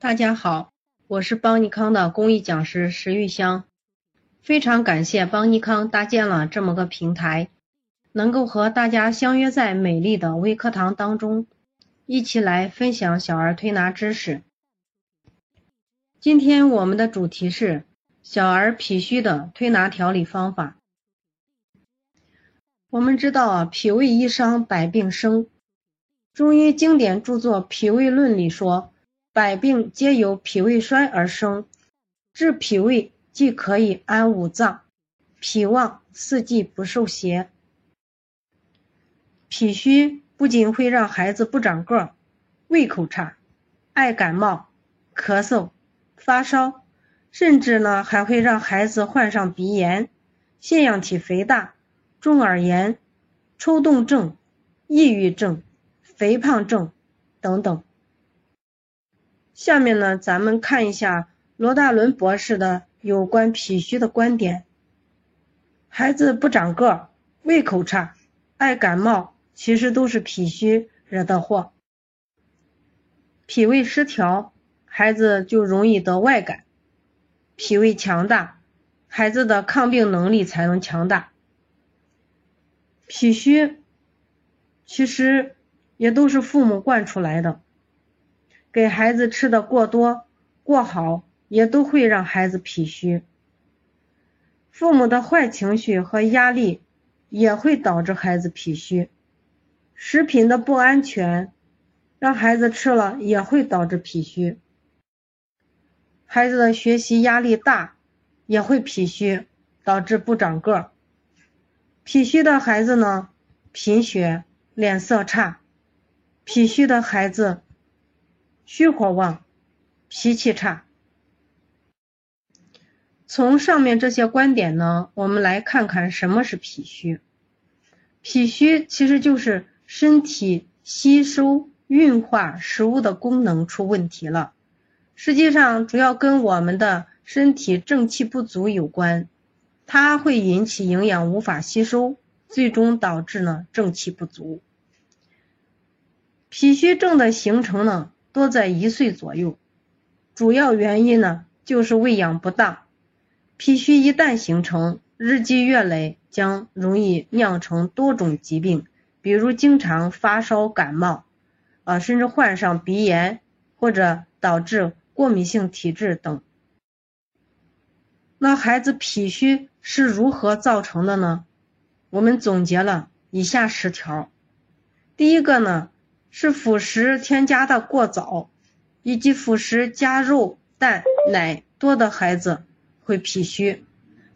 大家好，我是邦尼康的公益讲师石玉香，非常感谢邦尼康搭建了这么个平台，能够和大家相约在美丽的微课堂当中，一起来分享小儿推拿知识。今天我们的主题是小儿脾虚的推拿调理方法。我们知道啊，脾胃一伤百病生，中医经典著作《脾胃论》里说。百病皆由脾胃衰而生，治脾胃既可以安五脏，脾旺四季不受邪。脾虚不仅会让孩子不长个、胃口差、爱感冒、咳嗽、发烧，甚至呢还会让孩子患上鼻炎、腺样体肥大、中耳炎、抽动症、抑郁症、肥胖症等等。下面呢，咱们看一下罗大伦博士的有关脾虚的观点。孩子不长个、胃口差、爱感冒，其实都是脾虚惹的祸。脾胃失调，孩子就容易得外感；脾胃强大，孩子的抗病能力才能强大。脾虚其实也都是父母惯出来的。给孩子吃的过多、过好，也都会让孩子脾虚。父母的坏情绪和压力也会导致孩子脾虚。食品的不安全，让孩子吃了也会导致脾虚。孩子的学习压力大，也会脾虚，导致不长个儿。脾虚的孩子呢，贫血、脸色差。脾虚的孩子。虚火旺，脾气差。从上面这些观点呢，我们来看看什么是脾虚。脾虚其实就是身体吸收、运化食物的功能出问题了。实际上，主要跟我们的身体正气不足有关，它会引起营养无法吸收，最终导致呢正气不足。脾虚症的形成呢？多在一岁左右，主要原因呢就是喂养不当。脾虚一旦形成，日积月累将容易酿成多种疾病，比如经常发烧感冒，啊，甚至患上鼻炎或者导致过敏性体质等。那孩子脾虚是如何造成的呢？我们总结了以下十条。第一个呢。是辅食添加的过早，以及辅食加肉、蛋、奶多的孩子会脾虚，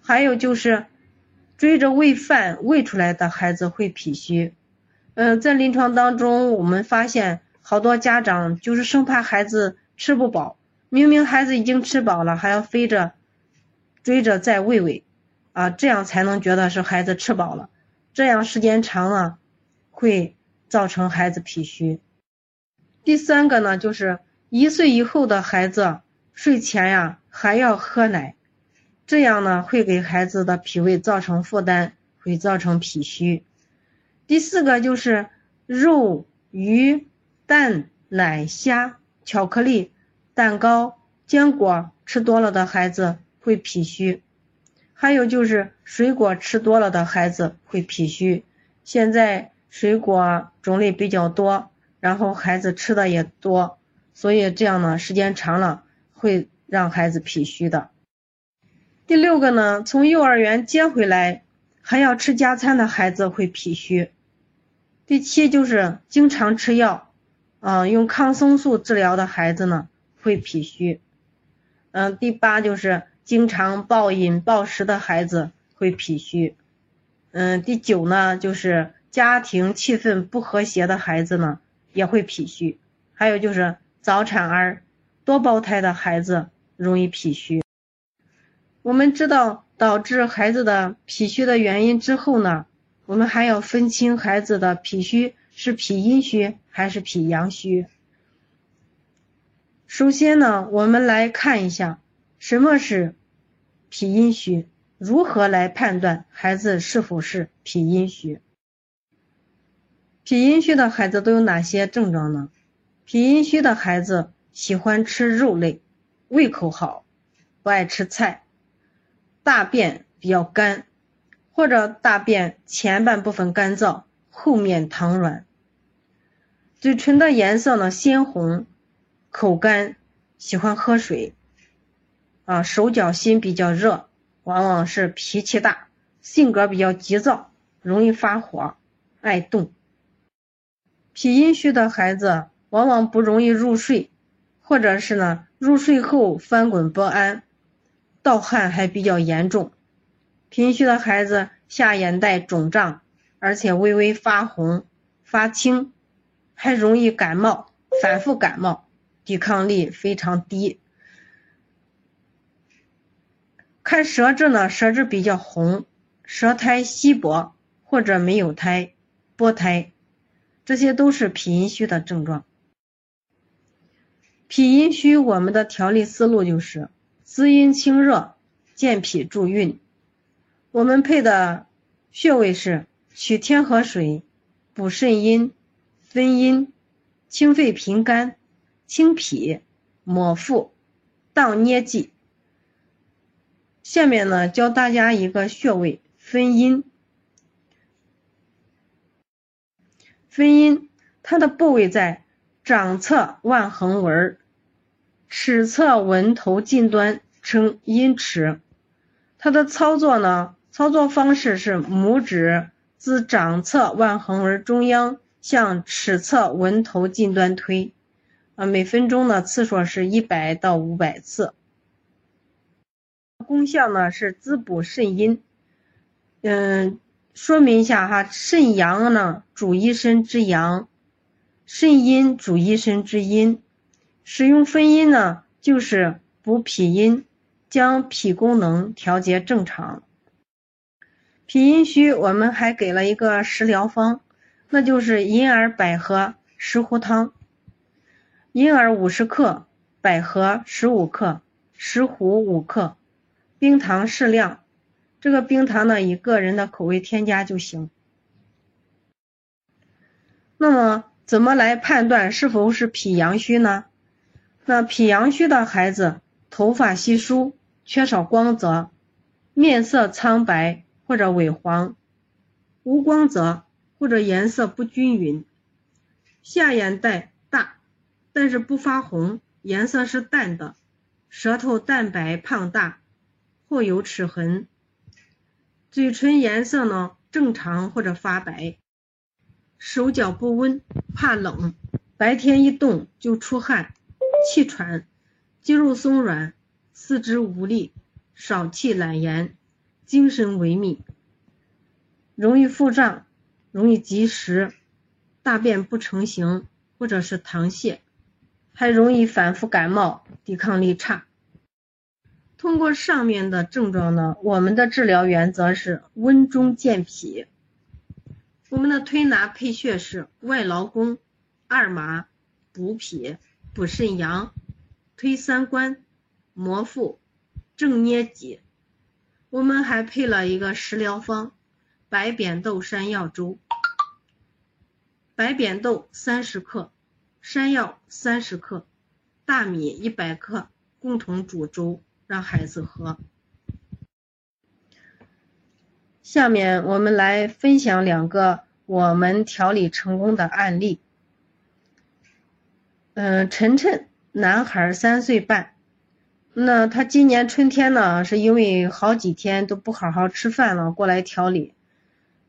还有就是追着喂饭喂出来的孩子会脾虚。嗯，在临床当中，我们发现好多家长就是生怕孩子吃不饱，明明孩子已经吃饱了，还要飞着追着再喂喂，啊，这样才能觉得是孩子吃饱了，这样时间长了会。造成孩子脾虚。第三个呢，就是一岁以后的孩子睡前呀还要喝奶，这样呢会给孩子的脾胃造成负担，会造成脾虚。第四个就是肉、鱼、蛋、奶、虾、巧克力、蛋糕、坚果吃多了的孩子会脾虚，还有就是水果吃多了的孩子会脾虚。现在。水果种类比较多，然后孩子吃的也多，所以这样呢，时间长了会让孩子脾虚的。第六个呢，从幼儿园接回来还要吃加餐的孩子会脾虚。第七就是经常吃药，嗯，用抗生素治疗的孩子呢会脾虚。嗯，第八就是经常暴饮暴食的孩子会脾虚。嗯，第九呢就是。家庭气氛不和谐的孩子呢，也会脾虚。还有就是早产儿、多胞胎的孩子容易脾虚。我们知道导致孩子的脾虚的原因之后呢，我们还要分清孩子的脾虚是脾阴虚还是脾阳虚。首先呢，我们来看一下什么是脾阴虚，如何来判断孩子是否是脾阴虚。脾阴虚的孩子都有哪些症状呢？脾阴虚的孩子喜欢吃肉类，胃口好，不爱吃菜，大便比较干，或者大便前半部分干燥，后面溏软，嘴唇的颜色呢鲜红，口干，喜欢喝水，啊，手脚心比较热，往往是脾气大，性格比较急躁，容易发火，爱动。脾阴虚的孩子往往不容易入睡，或者是呢入睡后翻滚不安，盗汗还比较严重。脾阴虚的孩子下眼袋肿胀，而且微微发红、发青，还容易感冒，反复感冒，抵抗力非常低。看舌质呢，舌质比较红，舌苔稀薄或者没有苔、薄苔。这些都是脾阴虚的症状。脾阴虚，我们的调理思路就是滋阴清热、健脾助运。我们配的穴位是取天河水、补肾阴、分阴、清肺平肝、清脾、抹腹、荡捏剂。下面呢，教大家一个穴位分阴。分阴，它的部位在掌侧腕横纹，尺侧纹头近端称阴池。它的操作呢，操作方式是拇指自掌侧腕横纹中央向尺侧纹头近端推，啊，每分钟的次数是一百到五百次。功效呢是滋补肾阴，嗯。说明一下哈，肾阳呢主一身之阳，肾阴主一身之阴。使用分阴呢，就是补脾阴，将脾功能调节正常。脾阴虚，我们还给了一个食疗方，那就是银耳百合石斛汤。银耳五十克，百合十五克，石斛五克，冰糖适量。这个冰糖呢，以个人的口味添加就行。那么，怎么来判断是否是脾阳虚呢？那脾阳虚的孩子，头发稀疏，缺少光泽，面色苍白或者萎黄，无光泽或者颜色不均匀，下眼袋大，但是不发红，颜色是淡的，舌头淡白胖大，或有齿痕。嘴唇颜色呢正常或者发白，手脚不温，怕冷，白天一动就出汗，气喘，肌肉松软，四肢无力，少气懒言，精神萎靡，容易腹胀，容易积食，大便不成形或者是溏泻，还容易反复感冒，抵抗力差。通过上面的症状呢，我们的治疗原则是温中健脾。我们的推拿配穴是外劳宫、二麻、补脾、补肾阳、推三关、摩腹、正捏脊。我们还配了一个食疗方：白扁豆山药粥。白扁豆三十克，山药三十克，大米一百克，共同煮粥。让孩子喝。下面我们来分享两个我们调理成功的案例。嗯，晨晨，男孩三岁半，那他今年春天呢，是因为好几天都不好好吃饭了，过来调理。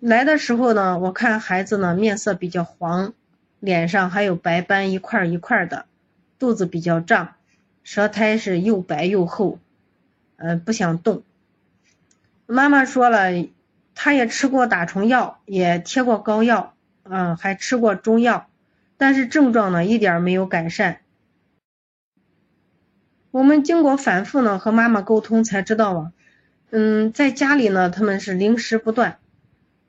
来的时候呢，我看孩子呢面色比较黄，脸上还有白斑一块一块的，肚子比较胀，舌苔是又白又厚。嗯，不想动。妈妈说了，他也吃过打虫药，也贴过膏药，嗯，还吃过中药，但是症状呢一点没有改善。我们经过反复呢和妈妈沟通才知道啊，嗯，在家里呢他们是零食不断，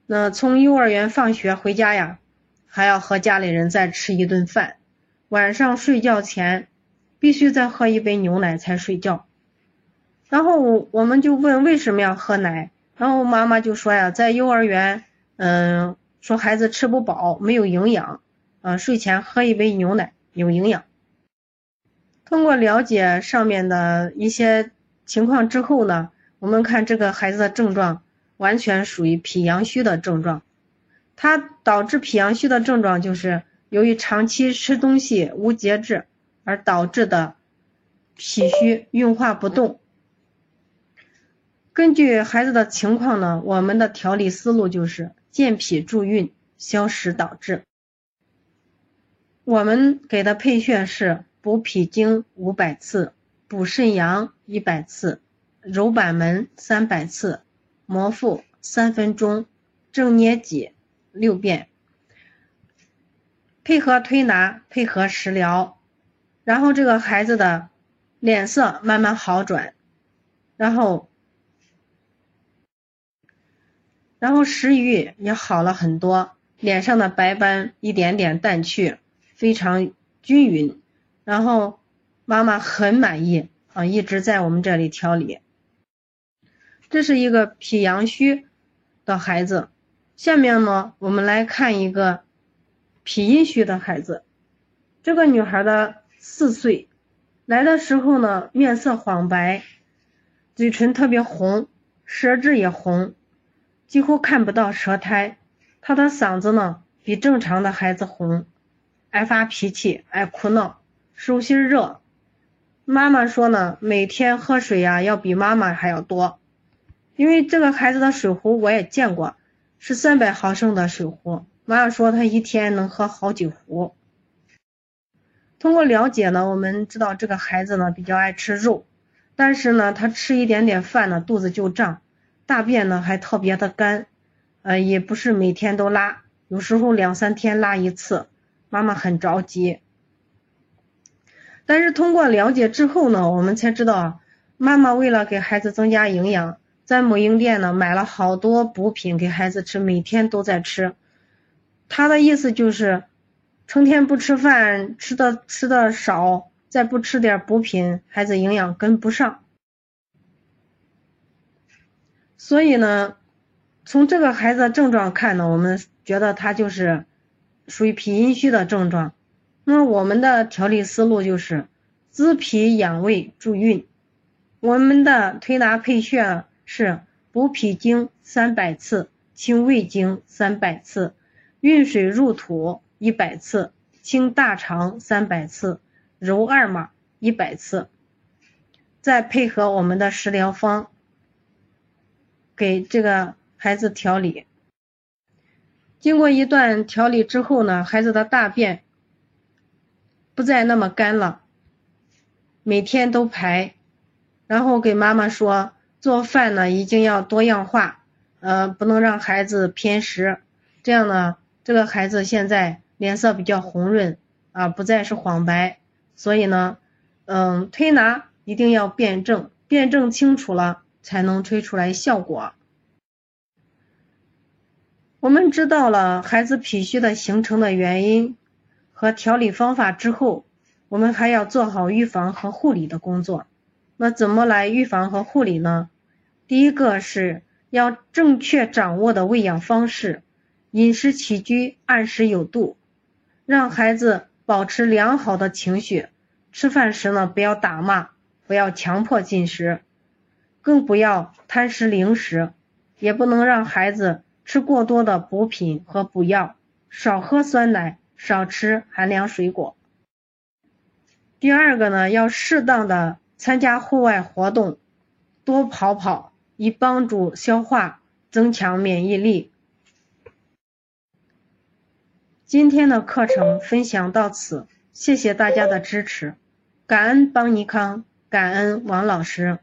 那从幼儿园放学回家呀，还要和家里人再吃一顿饭，晚上睡觉前必须再喝一杯牛奶才睡觉。然后我我们就问为什么要喝奶，然后妈妈就说呀，在幼儿园，嗯，说孩子吃不饱，没有营养，啊，睡前喝一杯牛奶有营养。通过了解上面的一些情况之后呢，我们看这个孩子的症状完全属于脾阳虚的症状。它导致脾阳虚的症状就是由于长期吃东西无节制而导致的脾虚运化不动。根据孩子的情况呢，我们的调理思路就是健脾助运，消食导滞。我们给的配穴是补脾经五百次，补肾阳一百次，揉板门三百次，摩腹三分钟，正捏脊六遍，配合推拿，配合食疗，然后这个孩子的脸色慢慢好转，然后，然后食欲也好了很多，脸上的白斑一点点淡去。非常均匀，然后妈妈很满意啊，一直在我们这里调理。这是一个脾阳虚的孩子，下面呢，我们来看一个脾阴虚的孩子。这个女孩的四岁，来的时候呢，面色黄白，嘴唇特别红，舌质也红，几乎看不到舌苔。他的嗓子呢，比正常的孩子红。爱发脾气，爱哭闹，手心热。妈妈说呢，每天喝水呀要比妈妈还要多，因为这个孩子的水壶我也见过，是三百毫升的水壶。妈妈说他一天能喝好几壶。通过了解呢，我们知道这个孩子呢比较爱吃肉，但是呢他吃一点点饭呢肚子就胀，大便呢还特别的干，呃也不是每天都拉，有时候两三天拉一次。妈妈很着急，但是通过了解之后呢，我们才知道，妈妈为了给孩子增加营养，在母婴店呢买了好多补品给孩子吃，每天都在吃。他的意思就是，成天不吃饭，吃的吃的少，再不吃点补品，孩子营养跟不上。所以呢，从这个孩子的症状看呢，我们觉得他就是。属于脾阴虚的症状，那我们的调理思路就是滋脾养胃助运。我们的推拿配穴是补脾经三百次，清胃经三百次，运水入土一百次，清大肠三百次，揉二马一百次，再配合我们的食疗方，给这个孩子调理。经过一段调理之后呢，孩子的大便不再那么干了，每天都排，然后给妈妈说做饭呢一定要多样化，呃，不能让孩子偏食，这样呢，这个孩子现在脸色比较红润啊，不再是黄白，所以呢，嗯，推拿一定要辩证，辩证清楚了才能吹出来效果。我们知道了孩子脾虚的形成的原因和调理方法之后，我们还要做好预防和护理的工作。那怎么来预防和护理呢？第一个是要正确掌握的喂养方式，饮食起居按时有度，让孩子保持良好的情绪。吃饭时呢，不要打骂，不要强迫进食，更不要贪食零食，也不能让孩子。吃过多的补品和补药，少喝酸奶，少吃寒凉水果。第二个呢，要适当的参加户外活动，多跑跑，以帮助消化，增强免疫力。今天的课程分享到此，谢谢大家的支持，感恩邦尼康，感恩王老师。